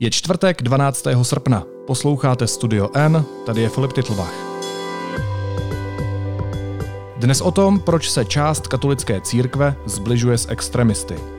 Je čtvrtek 12. srpna. Posloucháte Studio N, tady je Filip Titlvach. Dnes o tom, proč se část katolické církve zbližuje s extremisty.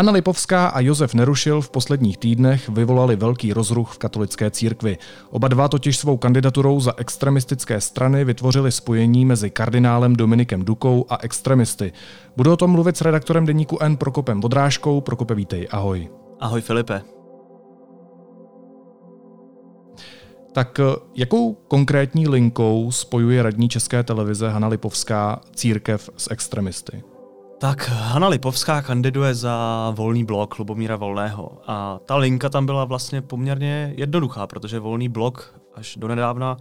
Hanna Lipovská a Josef Nerušil v posledních týdnech vyvolali velký rozruch v katolické církvi. Oba dva totiž svou kandidaturou za extremistické strany vytvořili spojení mezi kardinálem Dominikem Dukou a extremisty. Budu o tom mluvit s redaktorem deníku N Prokopem Vodrážkou. Prokope, vítej, ahoj. Ahoj Filipe. Tak eh, jakou konkrétní linkou spojuje radní České televize Hanna Lipovská církev s extremisty? Tak Hanna Lipovská kandiduje za volný blok Lubomíra Volného a ta linka tam byla vlastně poměrně jednoduchá, protože volný blok až do nedávna,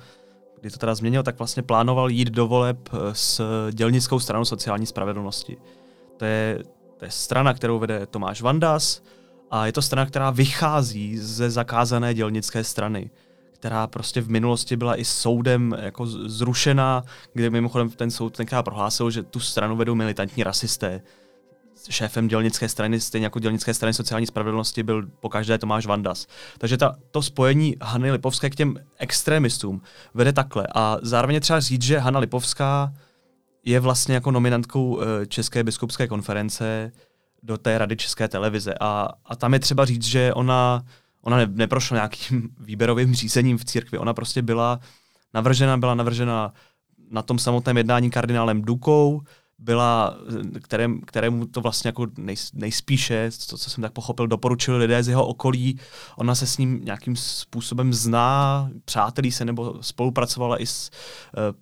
kdy to teda změnil, tak vlastně plánoval jít do voleb eh, s dělnickou stranou sociální spravedlnosti. To je, to je strana, kterou vede Tomáš Vandas a je to strana, která vychází ze zakázané dělnické strany která prostě v minulosti byla i soudem jako zrušená, kde mimochodem ten soud tenkrát prohlásil, že tu stranu vedou militantní rasisté. Šéfem dělnické strany, stejně jako dělnické strany sociální spravedlnosti, byl pokaždé Tomáš Vandas. Takže ta, to spojení Hany Lipovské k těm extremistům vede takhle. A zároveň třeba říct, že Hanna Lipovská je vlastně jako nominantkou eh, České biskupské konference do té rady České televize. A, a tam je třeba říct, že ona ona ne, neprošla nějakým výběrovým řízením v církvi, ona prostě byla navržena, byla navržena na tom samotném jednání kardinálem Dukou, byla, kterém, kterému to vlastně jako nej, nejspíše, to, co jsem tak pochopil, doporučili lidé z jeho okolí. Ona se s ním nějakým způsobem zná, přátelí se nebo spolupracovala i s uh,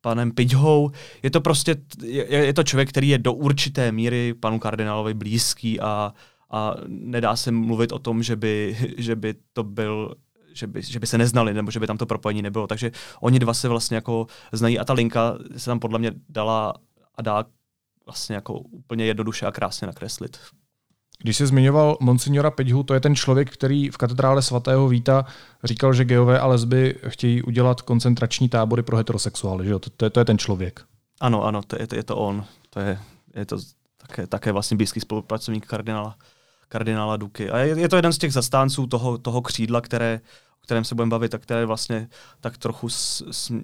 panem Pidhou. Je to prostě, je, je to člověk, který je do určité míry panu kardinálovi blízký a a nedá se mluvit o tom, že by, že by to byl že by, že by se neznali, nebo že by tam to propojení nebylo. Takže oni dva se vlastně jako znají a ta linka se tam podle mě dala a dá vlastně jako úplně jednoduše a krásně nakreslit. Když jsi zmiňoval monsignora Peďhu, to je ten člověk, který v katedrále svatého Víta říkal, že geové a lesby chtějí udělat koncentrační tábory pro heterosexuály. Že jo? To, to, je, to je ten člověk. Ano, ano, to je, to, je to on. To je, je to také, také vlastně blízký spolupracovník kardinála kardinála Duky. A je, je to jeden z těch zastánců toho, toho křídla, které, o kterém se budeme bavit a které vlastně tak trochu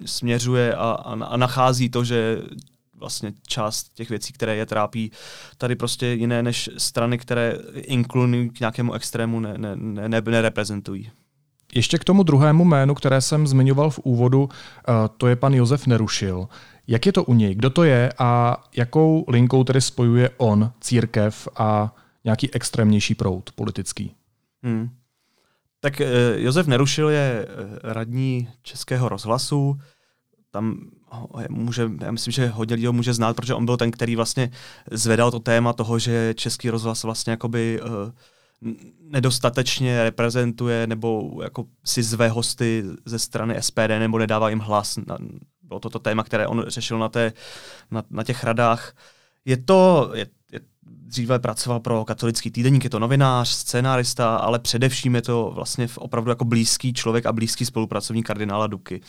směřuje a, a, a nachází to, že vlastně část těch věcí, které je trápí, tady prostě jiné než strany, které inklunují k nějakému extrému, ne, ne, ne, ne, nereprezentují. Ještě k tomu druhému jménu, které jsem zmiňoval v úvodu, uh, to je pan Josef Nerušil. Jak je to u něj? Kdo to je a jakou linkou tedy spojuje on, církev a nějaký extrémnější proud politický. Hmm. Tak uh, Josef Nerušil je uh, radní Českého rozhlasu, tam může, já myslím, že hodně lidí ho může znát, protože on byl ten, který vlastně zvedal to téma toho, že Český rozhlas vlastně jakoby uh, nedostatečně reprezentuje nebo jako si zve hosty ze strany SPD nebo nedává jim hlas. Bylo to to téma, které on řešil na, té, na, na těch radách. Je to, je, dříve pracoval pro katolický týdeník, je to novinář, scénárista, ale především je to vlastně opravdu jako blízký člověk a blízký spolupracovník kardinála Duky.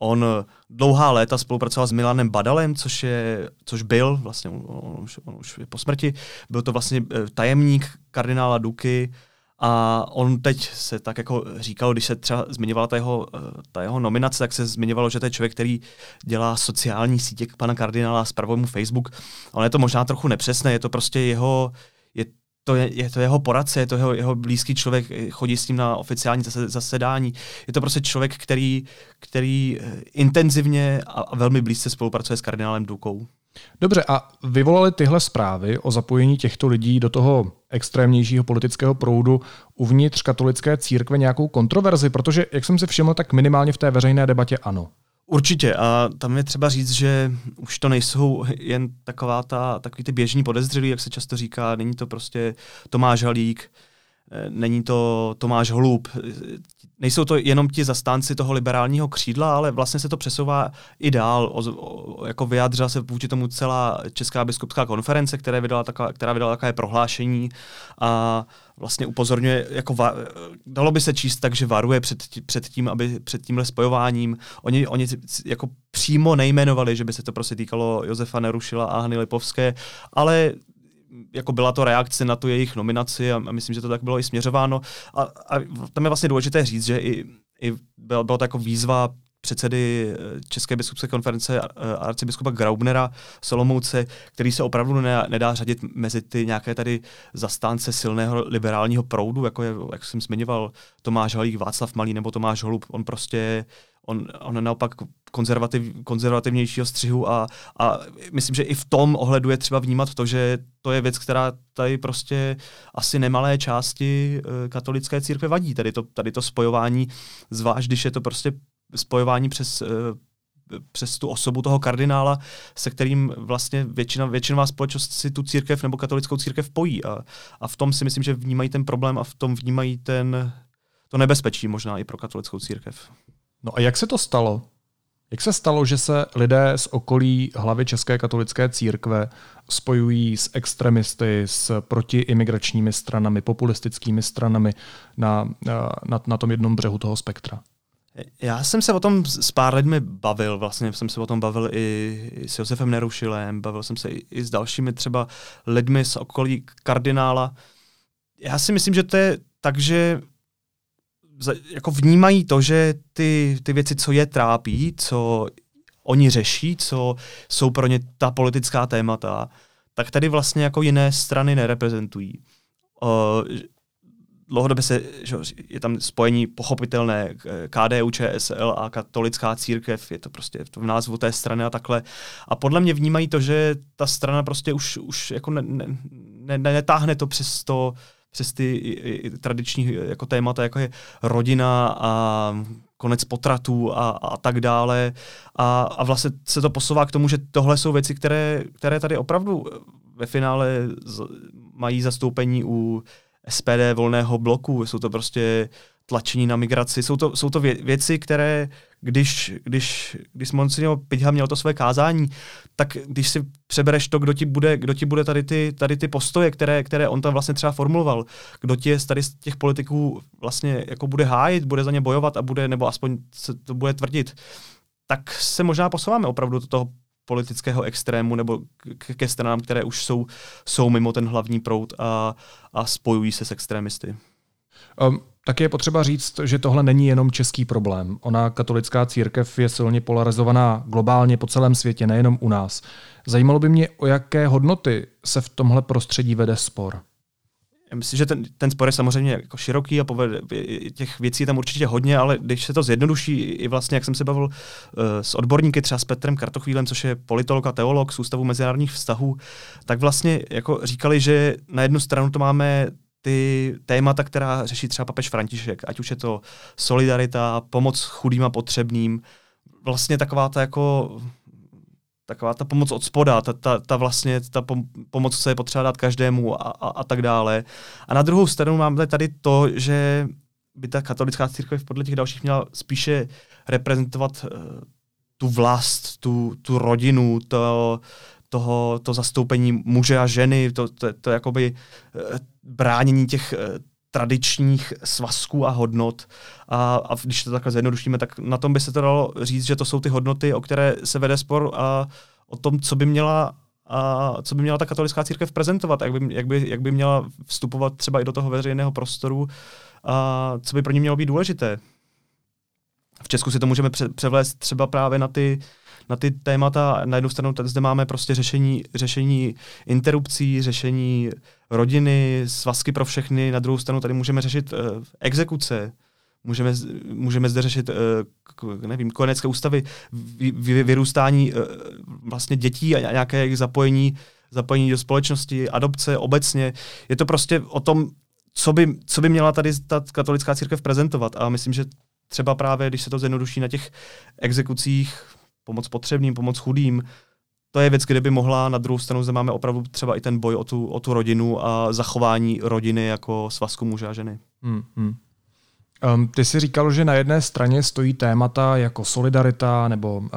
On dlouhá léta spolupracoval s Milanem Badalem, což, je, což byl, vlastně on už, on už je po smrti, byl to vlastně eh, tajemník kardinála Duky, a on teď se tak jako říkal, když se třeba zmiňovala ta jeho, eh, ta jeho nominace, tak se zmiňovalo, že to je člověk, který dělá sociální sítě pana kardinála, zpravuje mu Facebook. On je to možná trochu nepřesné, je to prostě jeho, je to, je, je to jeho poradce, je to jeho, jeho blízký člověk, chodí s ním na oficiální zasedání. Je to prostě člověk, který, který eh, intenzivně a velmi blízce spolupracuje s kardinálem Dukou. Dobře, a vyvolali tyhle zprávy o zapojení těchto lidí do toho extrémnějšího politického proudu uvnitř katolické církve nějakou kontroverzi? Protože, jak jsem si všiml, tak minimálně v té veřejné debatě ano. Určitě a tam je třeba říct, že už to nejsou jen taková ta, takový ty běžní podezřelí, jak se často říká, není to prostě Tomáš Halík, není to Tomáš Holub, nejsou to jenom ti zastánci toho liberálního křídla, ale vlastně se to přesouvá i dál. O, o, jako vyjádřila se vůči tomu celá Česká biskupská konference, která vydala, taková, která vydala takové prohlášení a vlastně upozorňuje, jako va, dalo by se číst tak, že varuje před, před tím, aby před tímhle spojováním. Oni, oni jako přímo nejmenovali, že by se to prostě týkalo Josefa Nerušila a Hany Lipovské, ale jako byla to reakce na tu jejich nominaci a, myslím, že to tak bylo i směřováno. A, a tam je vlastně důležité říct, že i, i bylo, bylo to jako výzva předsedy eh, České biskupské konference eh, arcibiskupa Graubnera Solomouce, který se opravdu nedá, nedá řadit mezi ty nějaké tady zastánce silného liberálního proudu, jako je, jak jsem zmiňoval, Tomáš Halík, Václav Malý nebo Tomáš Holub. On prostě on, on naopak konzervativ, konzervativnějšího střihu a, a myslím, že i v tom ohledu je třeba vnímat to, že to je věc, která tady prostě asi nemalé části uh, katolické církve vadí. Tady to, tady to spojování, zvlášť když je to prostě spojování přes uh, přes tu osobu toho kardinála, se kterým vlastně většina, většinová společnost si tu církev nebo katolickou církev pojí. A, a v tom si myslím, že vnímají ten problém a v tom vnímají ten, to nebezpečí možná i pro katolickou církev. No a jak se to stalo? Jak se stalo, že se lidé z okolí hlavy České katolické církve spojují s extremisty, s protiimigračními stranami, populistickými stranami na, na, na tom jednom břehu toho spektra? Já jsem se o tom s pár lidmi bavil, vlastně jsem se o tom bavil i, s Josefem Nerušilem, bavil jsem se i, i s dalšími třeba lidmi z okolí kardinála. Já si myslím, že to je tak, že jako vnímají to, že ty, ty věci, co je trápí, co oni řeší, co jsou pro ně ta politická témata, tak tady vlastně jako jiné strany nereprezentují. Uh, dlouhodobě se, že je tam spojení pochopitelné KDU, ČSL a katolická církev, je to prostě v názvu té strany a takhle. A podle mě vnímají to, že ta strana prostě už, už jako ne, ne, ne, netáhne to přes to, přes ty i, i tradiční jako témata, jako je rodina a konec potratů a, a tak dále. A, a vlastně se to posouvá k tomu, že tohle jsou věci, které, které tady opravdu ve finále z, mají zastoupení u SPD volného bloku. Jsou to prostě tlačení na migraci. Jsou to, jsou to vě, věci, které, když, když, když Monsignor Pidha měl to své kázání, tak když si přebereš to, kdo ti bude, kdo ti bude tady, ty, tady ty postoje, které, které on tam vlastně třeba formuloval, kdo ti tady z těch politiků vlastně jako bude hájit, bude za ně bojovat a bude, nebo aspoň se to bude tvrdit, tak se možná posouváme opravdu do toho politického extrému nebo k, ke stranám, které už jsou, jsou mimo ten hlavní proud a, a spojují se s extrémisty. Um, tak je potřeba říct, že tohle není jenom český problém. Ona katolická církev je silně polarizovaná globálně po celém světě, nejenom u nás. Zajímalo by mě, o jaké hodnoty se v tomhle prostředí vede spor. Já myslím, že ten, ten spor je samozřejmě jako široký a povede, těch věcí je tam určitě hodně, ale když se to zjednoduší, i vlastně, jak jsem se bavil uh, s odborníky, třeba s Petrem Kartochvílem, což je politolog a teolog z Ústavu mezinárodních vztahů, tak vlastně jako říkali, že na jednu stranu to máme ty témata, která řeší třeba papež František, ať už je to solidarita, pomoc chudým a potřebným, vlastně taková ta jako taková ta pomoc od spoda, ta, ta, ta vlastně ta pom, pomoc, co je potřeba dát každému a, a, a tak dále. A na druhou stranu máme tady to, že by ta katolická církev podle těch dalších měla spíše reprezentovat uh, tu vlast, tu, tu rodinu, to, toho, to zastoupení muže a ženy, to, to, to jakoby uh, bránění těch uh, tradičních svazků a hodnot. A, a když to takhle zjednodušíme, tak na tom by se to dalo říct, že to jsou ty hodnoty, o které se vede spor a o tom, co by měla a co by měla ta katolická církev prezentovat, jak by, jak by, jak by měla vstupovat třeba i do toho veřejného prostoru a co by pro ně mělo být důležité. V Česku si to můžeme převést třeba právě na ty na ty témata. Na jednu stranu zde máme prostě řešení, řešení interrupcí, řešení rodiny, svazky pro všechny, na druhou stranu tady můžeme řešit uh, exekuce, můžeme, můžeme zde řešit, uh, nevím, konecké ústavy, vy, vy, vyrůstání uh, vlastně dětí a nějaké jejich zapojení, zapojení do společnosti, adopce obecně. Je to prostě o tom, co by, co by měla tady ta katolická církev prezentovat. A myslím, že třeba právě, když se to zjednoduší na těch exekucích, pomoc potřebným, pomoc chudým, to je věc, kde by mohla, na druhou stranu zde máme opravdu třeba i ten boj o tu, o tu rodinu a zachování rodiny jako svazku muže a ženy. Hmm, hmm. Um, ty jsi říkal, že na jedné straně stojí témata jako solidarita nebo uh,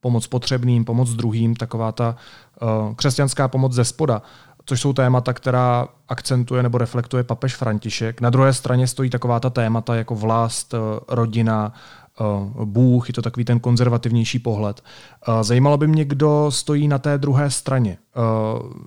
pomoc potřebným, pomoc druhým, taková ta uh, křesťanská pomoc ze spoda, což jsou témata, která akcentuje nebo reflektuje papež František. Na druhé straně stojí taková ta témata jako vlast, uh, rodina, uh, Bůh, je to takový ten konzervativnější pohled. Uh, zajímalo by mě, kdo stojí na té druhé straně.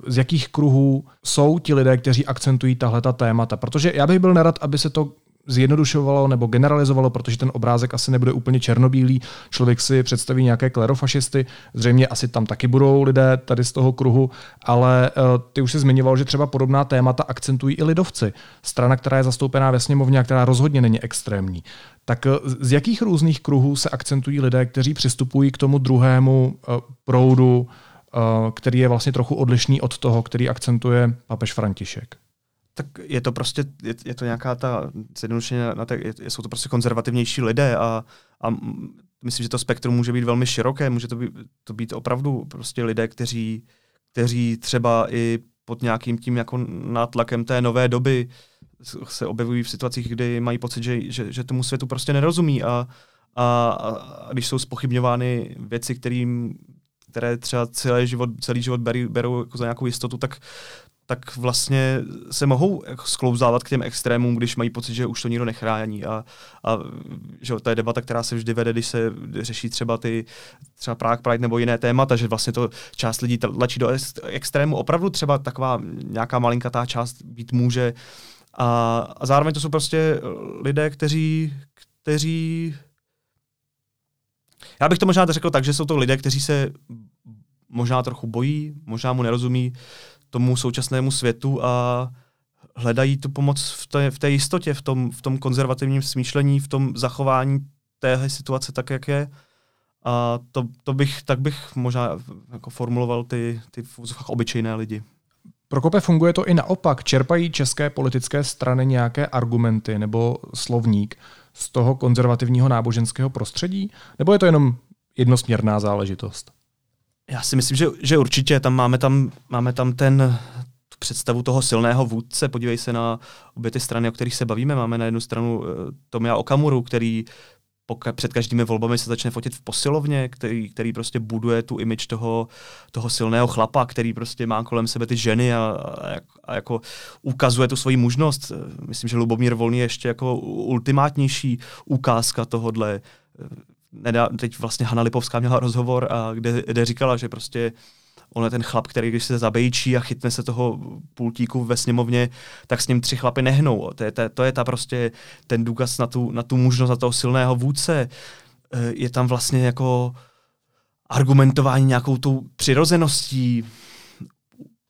Z jakých kruhů jsou ti lidé, kteří akcentují tahle témata? Protože já bych byl nerad, aby se to zjednodušovalo nebo generalizovalo, protože ten obrázek asi nebude úplně černobílý. Člověk si představí nějaké klerofašisty, zřejmě asi tam taky budou lidé tady z toho kruhu, ale uh, ty už si zmiňoval, že třeba podobná témata akcentují i lidovci. Strana, která je zastoupená ve sněmovně a která rozhodně není extrémní. Tak uh, z jakých různých kruhů se akcentují lidé, kteří přistupují k tomu druhému uh, proudu, který je vlastně trochu odlišný od toho, který akcentuje papež František? Tak je to prostě, je, je to nějaká ta, zjednodušeně, na te, jsou to prostě konzervativnější lidé a, a myslím, že to spektrum může být velmi široké, může to být, to být opravdu prostě lidé, kteří, kteří třeba i pod nějakým tím jako nátlakem té nové doby se objevují v situacích, kdy mají pocit, že, že, že tomu světu prostě nerozumí a, a, a když jsou spochybňovány věci, kterým, které třeba celý život, celý život berou, berou jako za nějakou jistotu, tak tak vlastně se mohou sklouzávat k těm extrémům, když mají pocit, že už to nikdo nechrání. A, a že to je debata, která se vždy vede, když se řeší třeba ty třeba Prague Pride nebo jiné témata, že vlastně to část lidí tlačí do extrému. Opravdu třeba taková nějaká malinkatá část být může. A, a zároveň to jsou prostě lidé, kteří, kteří já bych to možná řekl tak, že jsou to lidé, kteří se možná trochu bojí, možná mu nerozumí, tomu současnému světu a hledají tu pomoc v té, v té jistotě, v tom, v tom konzervativním smýšlení, v tom zachování téhle situace tak, jak je. A to, to bych, tak bych možná jako formuloval ty, ty obyčejné lidi. Prokope, funguje to i naopak. Čerpají české politické strany nějaké argumenty nebo slovník z toho konzervativního náboženského prostředí? Nebo je to jenom jednosměrná záležitost? Já si myslím, že, že určitě tam máme, tam máme tam ten představu toho silného vůdce. Podívej se na obě ty strany, o kterých se bavíme. Máme na jednu stranu uh, Tomia Okamuru, který poka- před každými volbami se začne fotit v posilovně, který, který prostě buduje tu image toho, toho silného chlapa, který prostě má kolem sebe ty ženy a, a, a jako ukazuje tu svoji mužnost. Myslím, že Lubomír Volný je ještě jako ultimátnější ukázka tohodle nedá, teď vlastně Hanna Lipovská měla rozhovor, a kde, kde říkala, že prostě on je ten chlap, který když se zabejčí a chytne se toho pultíku ve sněmovně, tak s ním tři chlapy nehnou. To je, to, to je ta prostě ten důkaz na tu, na tu mužnost, na toho silného vůdce. E, je tam vlastně jako argumentování nějakou tou přirozeností,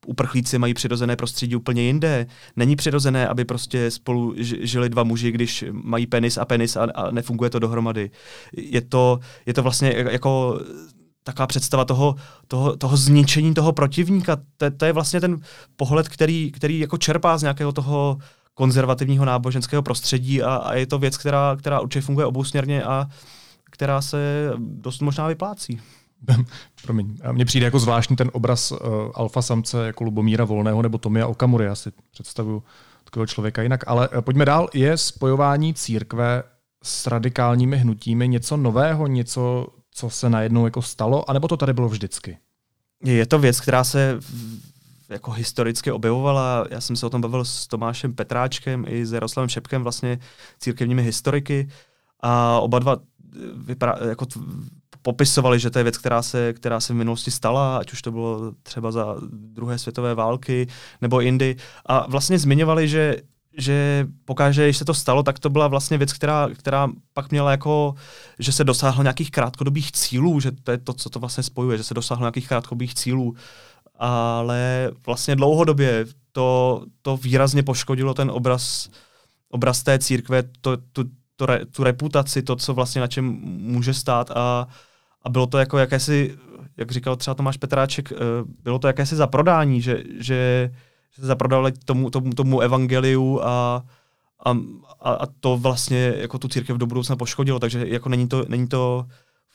uprchlíci mají přirozené prostředí úplně jinde. Není přirozené, aby prostě spolu žili dva muži, když mají penis a penis a, a nefunguje to dohromady. Je to, je to vlastně jako taková představa toho, toho, toho zničení toho protivníka. To, to je vlastně ten pohled, který, který jako čerpá z nějakého toho konzervativního náboženského prostředí a, a je to věc, která, která určitě funguje obousměrně a která se dost možná vyplácí. Promiň. A mně přijde jako zvláštní ten obraz uh, alfa samce jako Lubomíra Volného nebo Tomia Okamury. Já si představuju takového člověka jinak. Ale uh, pojďme dál. Je spojování církve s radikálními hnutími něco nového, něco, co se najednou jako stalo, anebo to tady bylo vždycky? Je to věc, která se jako historicky objevovala. Já jsem se o tom bavil s Tomášem Petráčkem i s Jaroslavem Šepkem, vlastně církevními historiky. A oba dva vypadá, jako popisovali, že to je věc, která se, která se v minulosti stala, ať už to bylo třeba za druhé světové války nebo jindy. A vlastně zmiňovali, že že pokaže, když se to stalo, tak to byla vlastně věc, která, která pak měla jako, že se dosáhlo nějakých krátkodobých cílů, že to je to, co to vlastně spojuje, že se dosáhlo nějakých krátkodobých cílů, ale vlastně dlouhodobě to, to výrazně poškodilo ten obraz, obraz té církve, to, tu, to, tu reputaci, to, co vlastně na čem může stát a, a bylo to jako jakési, jak říkal třeba Tomáš Petráček, eh, bylo to jakési zaprodání, že, že, že se zaprodali tomu, tomu, tomu evangeliu a, a, a to vlastně jako tu církev do budoucna poškodilo, takže jako není to, není to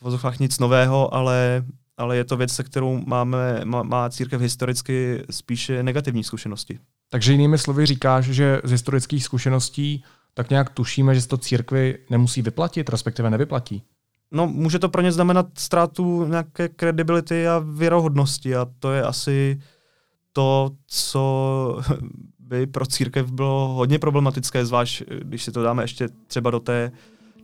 v vozovkách nic nového, ale, ale je to věc, se kterou máme, má, má církev historicky spíše negativní zkušenosti. Takže jinými slovy říkáš, že z historických zkušeností tak nějak tušíme, že se to církvi nemusí vyplatit, respektive nevyplatí. No, může to pro ně znamenat ztrátu nějaké kredibility a věrohodnosti a to je asi to, co by pro církev bylo hodně problematické, zvlášť když si to dáme ještě třeba do, té,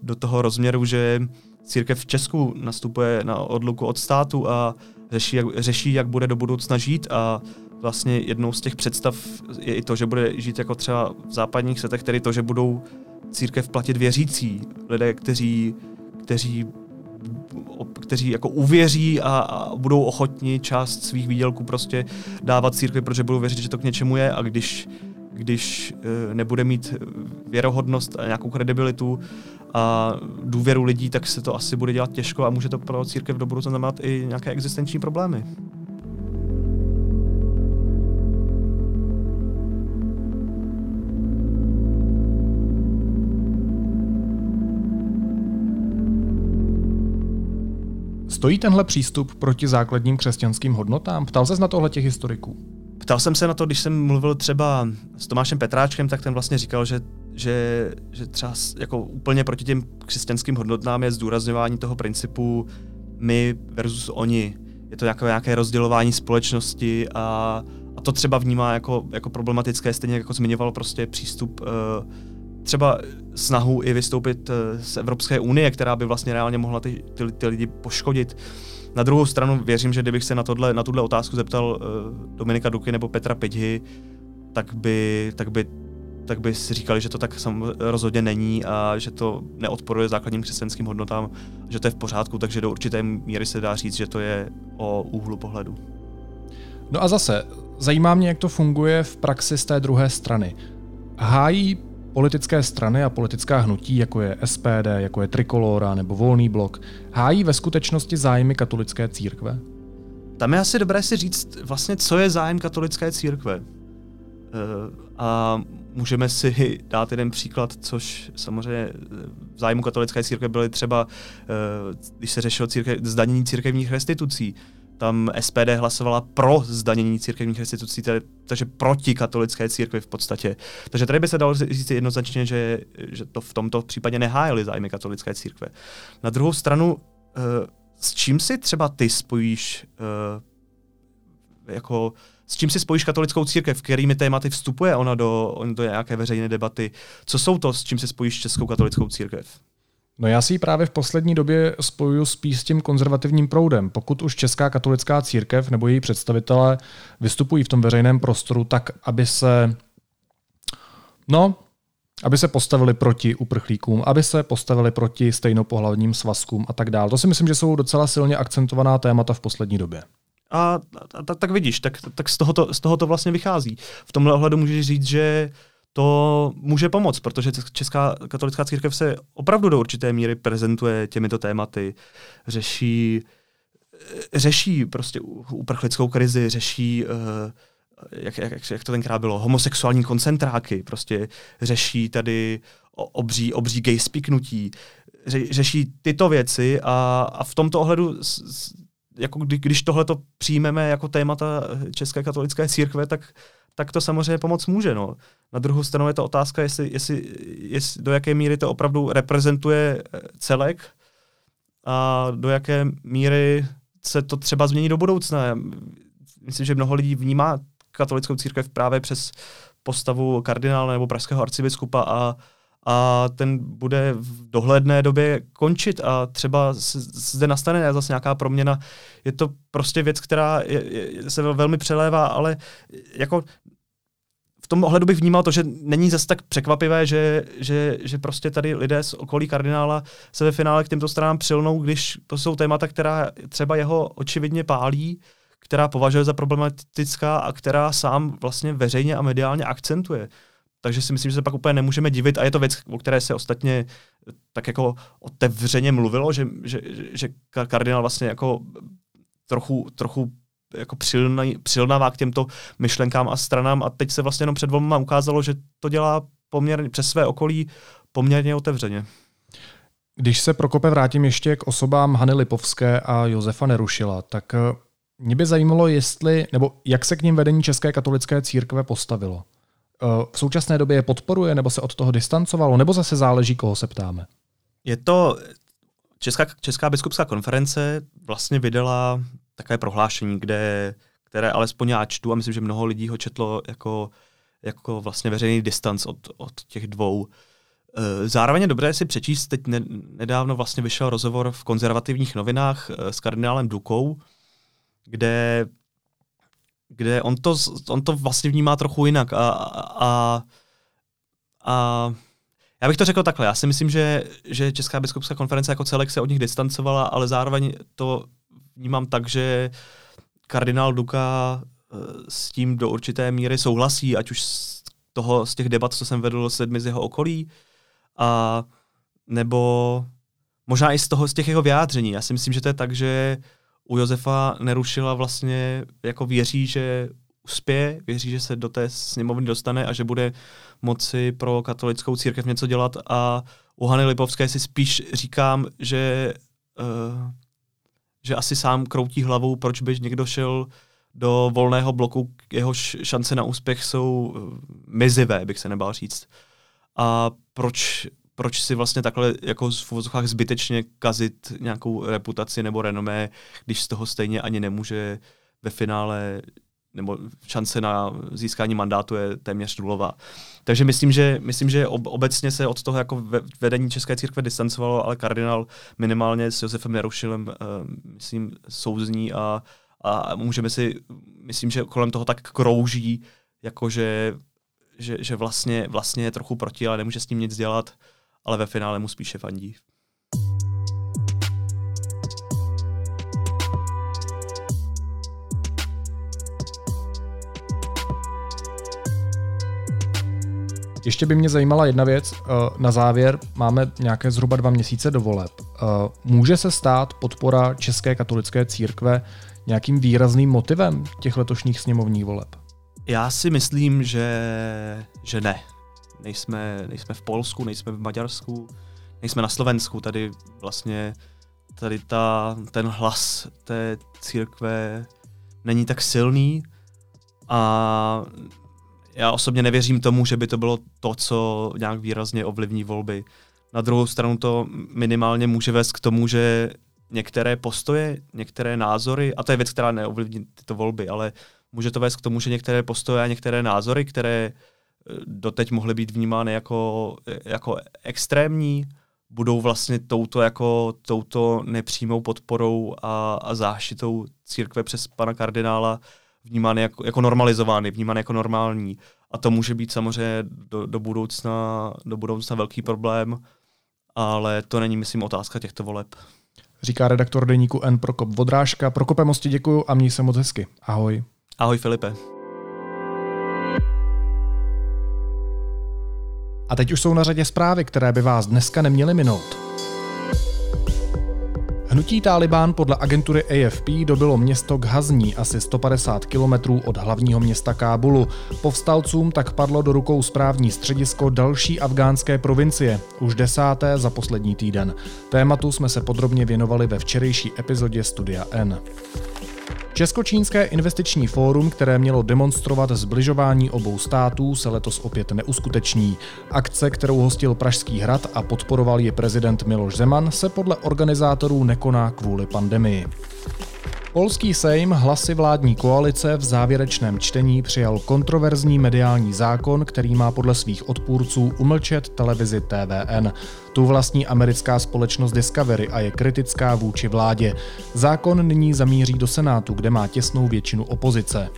do toho rozměru, že církev v Česku nastupuje na odluku od státu a řeší jak, řeší, jak bude do budoucna žít a vlastně jednou z těch představ je i to, že bude žít jako třeba v západních světech, tedy to, že budou církev platit věřící, lidé, kteří, kteří kteří jako uvěří a, a budou ochotni část svých výdělků prostě dávat církvi, protože budou věřit, že to k něčemu je a když, když e, nebude mít věrohodnost a nějakou kredibilitu a důvěru lidí, tak se to asi bude dělat těžko a může to pro církev do budoucna znamenat i nějaké existenční problémy. Stojí tenhle přístup proti základním křesťanským hodnotám? Ptal ses na tohle těch historiků? Ptal jsem se na to, když jsem mluvil třeba s Tomášem Petráčkem, tak ten vlastně říkal, že, že, že třeba jako úplně proti těm křesťanským hodnotám je zdůrazňování toho principu my versus oni. Je to jako nějaké rozdělování společnosti a, a to třeba vnímá jako, jako problematické, stejně jako zmiňoval prostě přístup uh, třeba snahu i vystoupit eh, z Evropské unie, která by vlastně reálně mohla ty, ty, ty lidi poškodit. Na druhou stranu věřím, že kdybych se na, tohle, na tuhle otázku zeptal uh, Dominika Duky nebo Petra Pidhy, tak by, tak by tak by si říkali, že to tak sam rozhodně není a že to neodporuje základním křesťanským hodnotám, že to je v pořádku, takže do určité míry se dá říct, že to je o úhlu pohledu. No a zase, zajímá mě, jak to funguje v praxi z té druhé strany. Hájí Politické strany a politická hnutí, jako je SPD, jako je Trikolora nebo Volný blok, hájí ve skutečnosti zájmy katolické církve? Tam je asi dobré si říct vlastně, co je zájem katolické církve. E, a můžeme si dát jeden příklad, což samozřejmě v zájmu katolické církve byly třeba, e, když se řešilo církev, zdanění církevních restitucí, tam SPD hlasovala pro zdanění církevních restitucí, takže proti katolické církvi v podstatě. Takže tady by se dalo říct jednoznačně, že, že to v tomto případě nehájili zájmy katolické církve. Na druhou stranu, eh, s čím si třeba ty spojíš eh, jako s čím si spojíš katolickou církev, kterými tématy vstupuje ona do, do nějaké veřejné debaty? Co jsou to, s čím si spojíš českou katolickou církev? No já si ji právě v poslední době spojuju spíš s tím konzervativním proudem. Pokud už Česká katolická církev nebo její představitelé vystupují v tom veřejném prostoru tak, aby se no, aby se postavili proti uprchlíkům, aby se postavili proti stejnopohlavním svazkům a tak dále. To si myslím, že jsou docela silně akcentovaná témata v poslední době. A, a, a tak vidíš, tak, tak z, toho to, z toho to vlastně vychází. V tomhle ohledu můžeš říct, že to může pomoct, protože Česká katolická církev se opravdu do určité míry prezentuje těmito tématy, řeší, řeší prostě uprchlickou krizi, řeší, eh, jak, jak, jak to tenkrát bylo, homosexuální koncentráky, prostě řeší tady obří, obří gay spiknutí, řeší tyto věci a, a v tomto ohledu jako kdy, když tohle to přijmeme jako témata České katolické církve, tak tak to samozřejmě pomoc může. No. Na druhou stranu je to otázka, jestli, jestli, jestli do jaké míry to opravdu reprezentuje eh, celek a do jaké míry se to třeba změní do budoucna. Myslím, že mnoho lidí vnímá katolickou církev právě přes postavu kardinála nebo pražského arcibiskupa a, a ten bude v dohledné době končit a třeba zde nastane zase nějaká proměna. Je to prostě věc, která je, je, se velmi přelévá, ale jako v tom ohledu bych vnímal to, že není zase tak překvapivé, že, že, že prostě tady lidé z okolí kardinála se ve finále k těmto stranám přilnou, když to jsou témata, která třeba jeho očividně pálí, která považuje za problematická a která sám vlastně veřejně a mediálně akcentuje. Takže si myslím, že se pak úplně nemůžeme divit a je to věc, o které se ostatně tak jako otevřeně mluvilo, že, že, že kardinál vlastně jako trochu, trochu jako přilnavá k těmto myšlenkám a stranám a teď se vlastně jenom před volbama ukázalo, že to dělá poměrně přes své okolí poměrně otevřeně. Když se Prokope vrátím ještě k osobám Hany Lipovské a Josefa Nerušila, tak eh, mě by zajímalo, jestli, nebo jak se k ním vedení České katolické církve postavilo. Eh, v současné době je podporuje, nebo se od toho distancovalo, nebo zase záleží, koho se ptáme? Je to, Česká, Česká biskupská konference vlastně vydala takové prohlášení, kde, které alespoň já čtu a myslím, že mnoho lidí ho četlo jako, jako vlastně veřejný distanc od, od těch dvou. Eh, zároveň je dobré si přečíst, teď nedávno vlastně vyšel rozhovor v konzervativních novinách eh, s kardinálem Dukou, kde, kde on, to, on to vlastně vnímá trochu jinak a, a, a já bych to řekl takhle. Já si myslím, že, že Česká biskupská konference jako celek se od nich distancovala, ale zároveň to vnímám tak, že kardinál Duka eh, s tím do určité míry souhlasí, ať už z, toho, z těch debat, co jsem vedl s lidmi z jeho okolí, a nebo možná i z toho, z těch jeho vyjádření. Já si myslím, že to je tak, že u Josefa Nerušila vlastně jako věří, že uspěje, věří, že se do té sněmovny dostane a že bude moci pro katolickou církev něco dělat a u Hany Lipovské si spíš říkám, že, uh, že asi sám kroutí hlavou, proč by někdo šel do volného bloku, jeho šance na úspěch jsou uh, mizivé, bych se nebál říct. A proč, proč si vlastně takhle jako v vozovkách zbytečně kazit nějakou reputaci nebo renomé, když z toho stejně ani nemůže ve finále nebo šance na získání mandátu je téměř nulová. Takže myslím, že, myslím, že obecně se od toho jako vedení České církve distancovalo, ale kardinál minimálně s Josefem Nerušilem, uh, myslím, souzní a, a můžeme si, myslím, že kolem toho tak krouží, jakože že, že vlastně, vlastně je trochu proti, ale nemůže s tím nic dělat, ale ve finále mu spíše fandí. Ještě by mě zajímala jedna věc. Eh, na závěr máme nějaké zhruba dva měsíce do voleb. Eh, může se stát podpora České katolické církve nějakým výrazným motivem těch letošních sněmovních voleb? Já si myslím, že, že ne. Nejsme, nejsme v Polsku, nejsme v Maďarsku, nejsme na Slovensku. Tady vlastně tady ta, ten hlas té církve není tak silný a já osobně nevěřím tomu, že by to bylo to, co nějak výrazně ovlivní volby. Na druhou stranu to minimálně může vést k tomu, že některé postoje, některé názory, a to je věc, která neovlivní tyto volby, ale může to vést k tomu, že některé postoje a některé názory, které eh, doteď mohly být vnímány jako, jako extrémní, budou vlastně touto, jako, touto nepřímou podporou a, a záštitou církve přes pana kardinála vnímány jako, jako normalizovány, vnímány jako normální. A to může být samozřejmě do, do, budoucna, do budoucna velký problém, ale to není, myslím, otázka těchto voleb. Říká redaktor deníku N Prokop Vodrážka. Prokope mosti děkuju a měj se moc hezky. Ahoj. Ahoj Filipe. A teď už jsou na řadě zprávy, které by vás dneska neměly minout. Hnutí Tálibán podle agentury AFP dobilo město Ghazní asi 150 kilometrů od hlavního města Kábulu. Povstalcům tak padlo do rukou správní středisko další afgánské provincie, už desáté za poslední týden. Tématu jsme se podrobně věnovali ve včerejší epizodě Studia N. Česko-čínské investiční fórum, které mělo demonstrovat zbližování obou států, se letos opět neuskuteční. Akce, kterou hostil Pražský hrad a podporoval ji prezident Miloš Zeman, se podle organizátorů nekoná kvůli pandemii. Polský sejm hlasy vládní koalice v závěrečném čtení přijal kontroverzní mediální zákon, který má podle svých odpůrců umlčet televizi TVN. Tu vlastní americká společnost Discovery a je kritická vůči vládě. Zákon nyní zamíří do Senátu, kde má těsnou většinu opozice.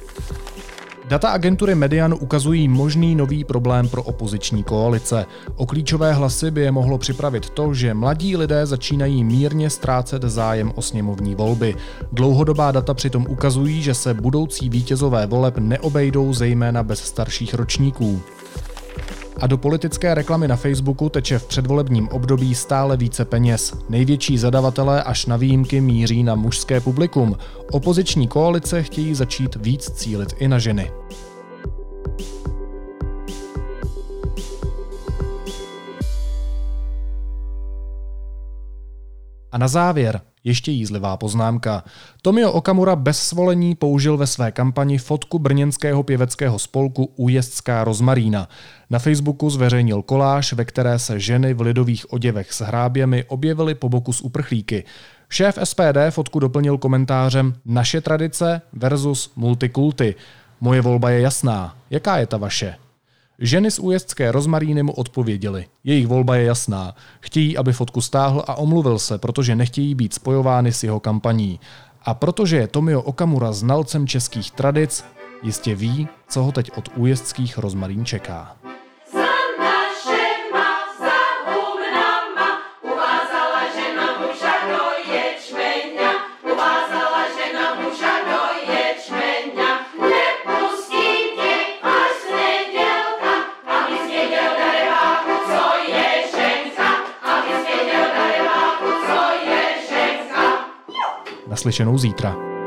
Data agentury Median ukazují možný nový problém pro opoziční koalice. O klíčové hlasy by je mohlo připravit to, že mladí lidé začínají mírně ztrácet zájem o sněmovní volby. Dlouhodobá data přitom ukazují, že se budoucí vítězové voleb neobejdou zejména bez starších ročníků. A do politické reklamy na Facebooku teče v předvolebním období stále více peněz. Největší zadavatelé až na výjimky míří na mužské publikum. Opoziční koalice chtějí začít víc cílit i na ženy. A na závěr ještě jízlivá poznámka. Tomio Okamura bez svolení použil ve své kampani fotku brněnského pěveckého spolku Ujezdská rozmarína. Na Facebooku zveřejnil koláž, ve které se ženy v lidových oděvech s hráběmi objevily po boku s uprchlíky. Šéf SPD fotku doplnil komentářem Naše tradice versus multikulty. Moje volba je jasná. Jaká je ta vaše? Ženy z újezdské rozmaríny mu odpověděly. Jejich volba je jasná. Chtějí, aby fotku stáhl a omluvil se, protože nechtějí být spojovány s jeho kampaní. A protože je Tomio Okamura znalcem českých tradic, jistě ví, co ho teď od újezdských rozmarín čeká. Naslyšenou zítra.